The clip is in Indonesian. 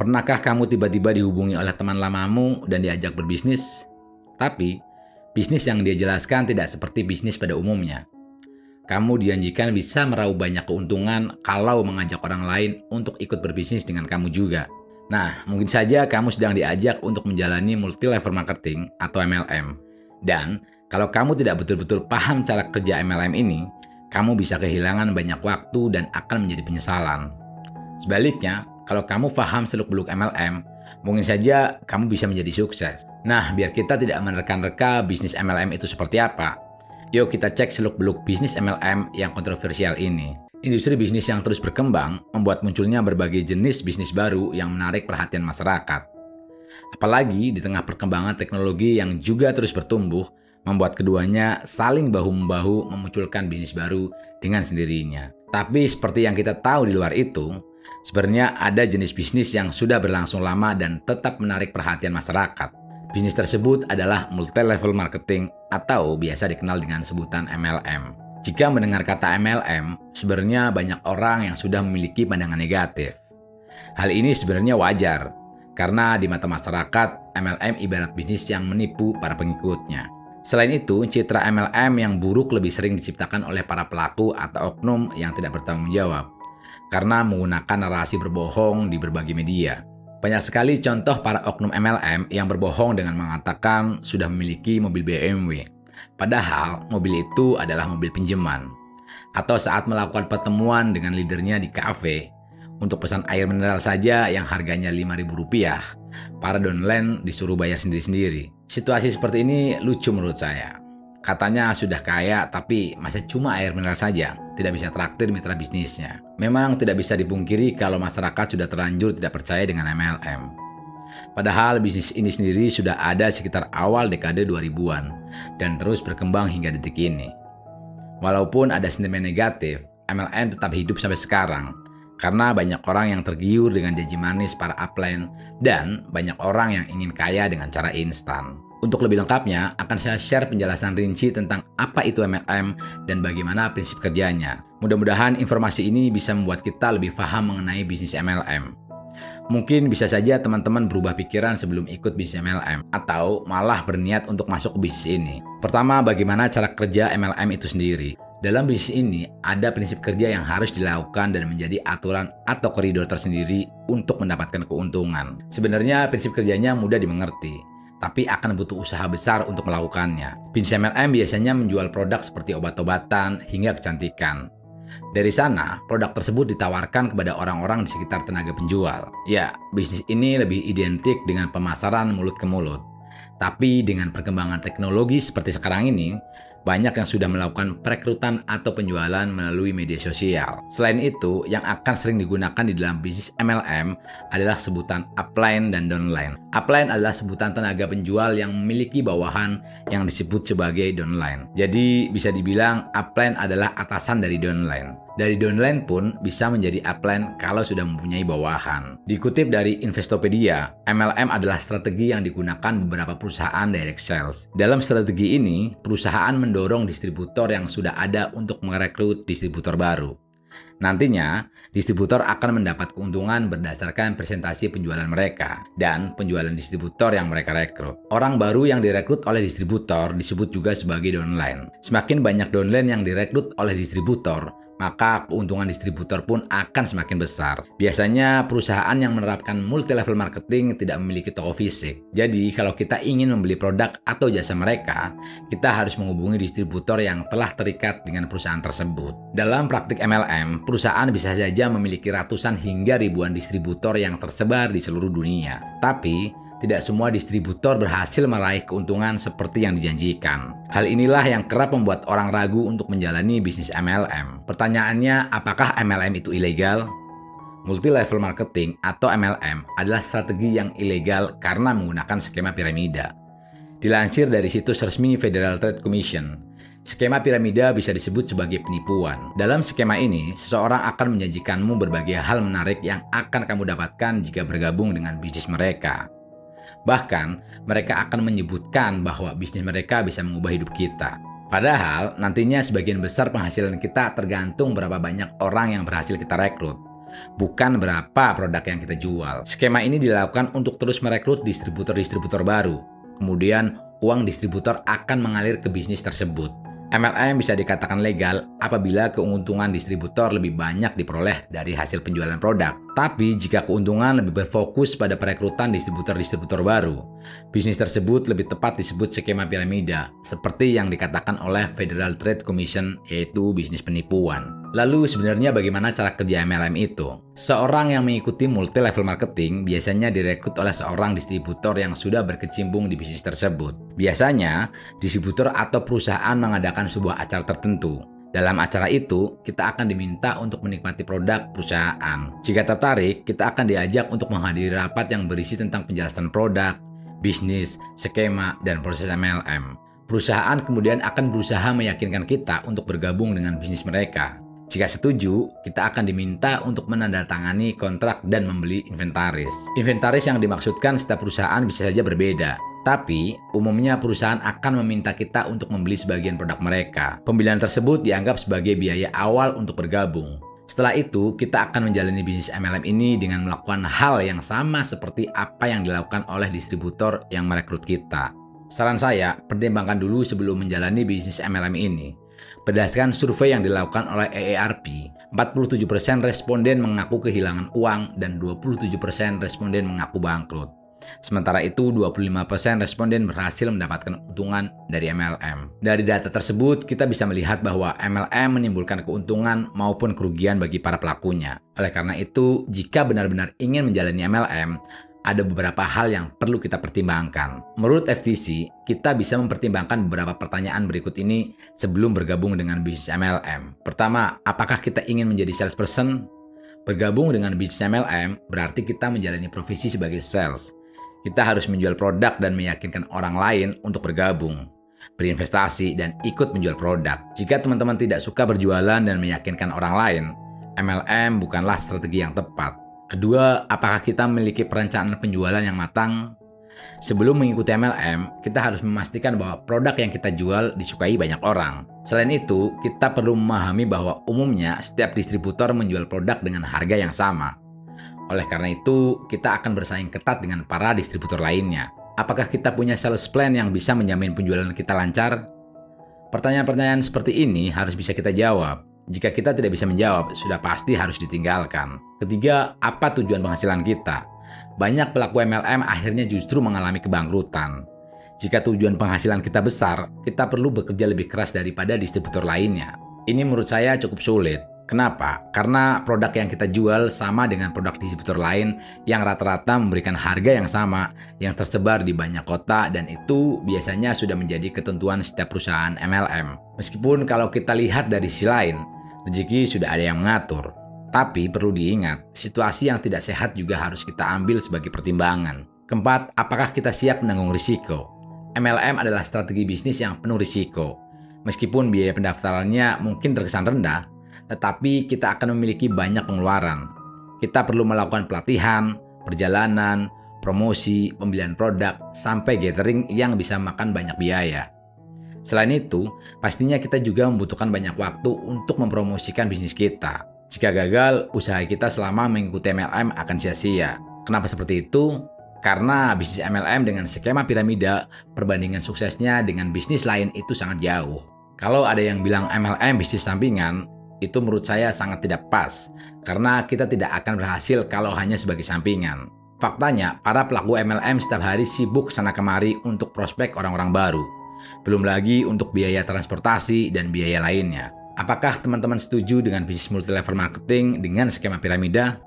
Pernahkah kamu tiba-tiba dihubungi oleh teman lamamu dan diajak berbisnis? Tapi, bisnis yang dia jelaskan tidak seperti bisnis pada umumnya. Kamu dijanjikan bisa meraup banyak keuntungan kalau mengajak orang lain untuk ikut berbisnis dengan kamu juga. Nah, mungkin saja kamu sedang diajak untuk menjalani multi-level marketing atau MLM. Dan, kalau kamu tidak betul-betul paham cara kerja MLM ini, kamu bisa kehilangan banyak waktu dan akan menjadi penyesalan. Sebaliknya, kalau kamu paham seluk-beluk MLM, mungkin saja kamu bisa menjadi sukses. Nah, biar kita tidak menerka-nerka bisnis MLM itu seperti apa, yuk kita cek seluk-beluk bisnis MLM yang kontroversial ini. Industri bisnis yang terus berkembang membuat munculnya berbagai jenis bisnis baru yang menarik perhatian masyarakat. Apalagi di tengah perkembangan teknologi yang juga terus bertumbuh, membuat keduanya saling bahu-membahu memunculkan bisnis baru dengan sendirinya. Tapi seperti yang kita tahu di luar itu, Sebenarnya ada jenis bisnis yang sudah berlangsung lama dan tetap menarik perhatian masyarakat. Bisnis tersebut adalah multi-level marketing atau biasa dikenal dengan sebutan MLM. Jika mendengar kata MLM, sebenarnya banyak orang yang sudah memiliki pandangan negatif. Hal ini sebenarnya wajar, karena di mata masyarakat, MLM ibarat bisnis yang menipu para pengikutnya. Selain itu, citra MLM yang buruk lebih sering diciptakan oleh para pelaku atau oknum yang tidak bertanggung jawab karena menggunakan narasi berbohong di berbagai media. Banyak sekali contoh para oknum MLM yang berbohong dengan mengatakan sudah memiliki mobil BMW, padahal mobil itu adalah mobil pinjaman. Atau saat melakukan pertemuan dengan leadernya di kafe, untuk pesan air mineral saja yang harganya Rp5.000, para downline disuruh bayar sendiri-sendiri. Situasi seperti ini lucu menurut saya. Katanya sudah kaya tapi masih cuma air mineral saja, tidak bisa traktir mitra bisnisnya. Memang tidak bisa dipungkiri kalau masyarakat sudah terlanjur tidak percaya dengan MLM. Padahal bisnis ini sendiri sudah ada sekitar awal dekade 2000-an dan terus berkembang hingga detik ini. Walaupun ada sentimen negatif, MLM tetap hidup sampai sekarang karena banyak orang yang tergiur dengan janji manis para upline dan banyak orang yang ingin kaya dengan cara instan. Untuk lebih lengkapnya, akan saya share penjelasan rinci tentang apa itu MLM dan bagaimana prinsip kerjanya. Mudah-mudahan informasi ini bisa membuat kita lebih paham mengenai bisnis MLM. Mungkin bisa saja teman-teman berubah pikiran sebelum ikut bisnis MLM atau malah berniat untuk masuk ke bisnis ini. Pertama, bagaimana cara kerja MLM itu sendiri. Dalam bisnis ini, ada prinsip kerja yang harus dilakukan dan menjadi aturan atau koridor tersendiri untuk mendapatkan keuntungan. Sebenarnya prinsip kerjanya mudah dimengerti tapi akan butuh usaha besar untuk melakukannya. Bisnis MLM biasanya menjual produk seperti obat-obatan hingga kecantikan. Dari sana, produk tersebut ditawarkan kepada orang-orang di sekitar tenaga penjual. Ya, bisnis ini lebih identik dengan pemasaran mulut ke mulut. Tapi dengan perkembangan teknologi seperti sekarang ini, banyak yang sudah melakukan perekrutan atau penjualan melalui media sosial. Selain itu, yang akan sering digunakan di dalam bisnis MLM adalah sebutan upline dan downline. Upline adalah sebutan tenaga penjual yang memiliki bawahan yang disebut sebagai downline. Jadi, bisa dibilang upline adalah atasan dari downline. Dari downline pun bisa menjadi upline kalau sudah mempunyai bawahan. Dikutip dari Investopedia, MLM adalah strategi yang digunakan beberapa perusahaan direct sales. Dalam strategi ini, perusahaan mendorong distributor yang sudah ada untuk merekrut distributor baru. Nantinya, distributor akan mendapat keuntungan berdasarkan presentasi penjualan mereka dan penjualan distributor yang mereka rekrut. Orang baru yang direkrut oleh distributor disebut juga sebagai downline. Semakin banyak downline yang direkrut oleh distributor, maka keuntungan distributor pun akan semakin besar. Biasanya perusahaan yang menerapkan multi level marketing tidak memiliki toko fisik. Jadi kalau kita ingin membeli produk atau jasa mereka, kita harus menghubungi distributor yang telah terikat dengan perusahaan tersebut. Dalam praktik MLM, perusahaan bisa saja memiliki ratusan hingga ribuan distributor yang tersebar di seluruh dunia. Tapi tidak semua distributor berhasil meraih keuntungan seperti yang dijanjikan. Hal inilah yang kerap membuat orang ragu untuk menjalani bisnis MLM. Pertanyaannya, apakah MLM itu ilegal? Multi-level marketing atau MLM adalah strategi yang ilegal karena menggunakan skema piramida. Dilansir dari situs resmi Federal Trade Commission, skema piramida bisa disebut sebagai penipuan. Dalam skema ini, seseorang akan menjanjikanmu berbagai hal menarik yang akan kamu dapatkan jika bergabung dengan bisnis mereka. Bahkan, mereka akan menyebutkan bahwa bisnis mereka bisa mengubah hidup kita. Padahal, nantinya sebagian besar penghasilan kita tergantung berapa banyak orang yang berhasil kita rekrut. bukan berapa produk yang kita jual. Skema ini dilakukan untuk terus merekrut distributor-distributor baru. Kemudian, uang distributor akan mengalir ke bisnis tersebut. MLM bisa dikatakan legal apabila keuntungan distributor lebih banyak diperoleh dari hasil penjualan produk. Tapi jika keuntungan lebih berfokus pada perekrutan distributor-distributor baru, bisnis tersebut lebih tepat disebut skema piramida, seperti yang dikatakan oleh Federal Trade Commission yaitu bisnis penipuan. Lalu sebenarnya bagaimana cara kerja MLM itu? Seorang yang mengikuti multi level marketing biasanya direkrut oleh seorang distributor yang sudah berkecimpung di bisnis tersebut. Biasanya, distributor atau perusahaan mengadakan sebuah acara tertentu. Dalam acara itu, kita akan diminta untuk menikmati produk perusahaan. Jika tertarik, kita akan diajak untuk menghadiri rapat yang berisi tentang penjelasan produk, bisnis, skema, dan proses MLM. Perusahaan kemudian akan berusaha meyakinkan kita untuk bergabung dengan bisnis mereka. Jika setuju, kita akan diminta untuk menandatangani kontrak dan membeli inventaris. Inventaris yang dimaksudkan setiap perusahaan bisa saja berbeda, tapi umumnya perusahaan akan meminta kita untuk membeli sebagian produk mereka. Pembelian tersebut dianggap sebagai biaya awal untuk bergabung. Setelah itu, kita akan menjalani bisnis MLM ini dengan melakukan hal yang sama seperti apa yang dilakukan oleh distributor yang merekrut kita. Saran saya, pertimbangkan dulu sebelum menjalani bisnis MLM ini. Berdasarkan survei yang dilakukan oleh EERP, 47% responden mengaku kehilangan uang dan 27% responden mengaku bangkrut. Sementara itu, 25% responden berhasil mendapatkan keuntungan dari MLM. Dari data tersebut, kita bisa melihat bahwa MLM menimbulkan keuntungan maupun kerugian bagi para pelakunya. Oleh karena itu, jika benar-benar ingin menjalani MLM, ada beberapa hal yang perlu kita pertimbangkan. Menurut FTC, kita bisa mempertimbangkan beberapa pertanyaan berikut ini sebelum bergabung dengan bisnis MLM. Pertama, apakah kita ingin menjadi salesperson? Bergabung dengan bisnis MLM berarti kita menjalani profesi sebagai sales. Kita harus menjual produk dan meyakinkan orang lain untuk bergabung, berinvestasi, dan ikut menjual produk. Jika teman-teman tidak suka berjualan dan meyakinkan orang lain, MLM bukanlah strategi yang tepat. Kedua, apakah kita memiliki perencanaan penjualan yang matang? Sebelum mengikuti MLM, kita harus memastikan bahwa produk yang kita jual disukai banyak orang. Selain itu, kita perlu memahami bahwa umumnya setiap distributor menjual produk dengan harga yang sama. Oleh karena itu, kita akan bersaing ketat dengan para distributor lainnya. Apakah kita punya sales plan yang bisa menjamin penjualan kita lancar? Pertanyaan-pertanyaan seperti ini harus bisa kita jawab. Jika kita tidak bisa menjawab, sudah pasti harus ditinggalkan. Ketiga, apa tujuan penghasilan kita? Banyak pelaku MLM akhirnya justru mengalami kebangkrutan. Jika tujuan penghasilan kita besar, kita perlu bekerja lebih keras daripada distributor lainnya. Ini menurut saya cukup sulit. Kenapa? Karena produk yang kita jual sama dengan produk distributor lain yang rata-rata memberikan harga yang sama yang tersebar di banyak kota dan itu biasanya sudah menjadi ketentuan setiap perusahaan MLM. Meskipun kalau kita lihat dari sisi lain, rezeki sudah ada yang mengatur. Tapi perlu diingat, situasi yang tidak sehat juga harus kita ambil sebagai pertimbangan. Keempat, apakah kita siap menanggung risiko? MLM adalah strategi bisnis yang penuh risiko. Meskipun biaya pendaftarannya mungkin terkesan rendah, tetapi kita akan memiliki banyak pengeluaran. Kita perlu melakukan pelatihan, perjalanan, promosi, pembelian produk, sampai gathering yang bisa makan banyak biaya. Selain itu, pastinya kita juga membutuhkan banyak waktu untuk mempromosikan bisnis kita. Jika gagal, usaha kita selama mengikuti MLM akan sia-sia. Kenapa seperti itu? Karena bisnis MLM dengan skema piramida, perbandingan suksesnya dengan bisnis lain itu sangat jauh. Kalau ada yang bilang MLM bisnis sampingan, itu menurut saya sangat tidak pas, karena kita tidak akan berhasil kalau hanya sebagai sampingan. Faktanya, para pelaku MLM setiap hari sibuk sana kemari untuk prospek orang-orang baru. Belum lagi untuk biaya transportasi dan biaya lainnya. Apakah teman-teman setuju dengan bisnis multi level marketing dengan skema piramida?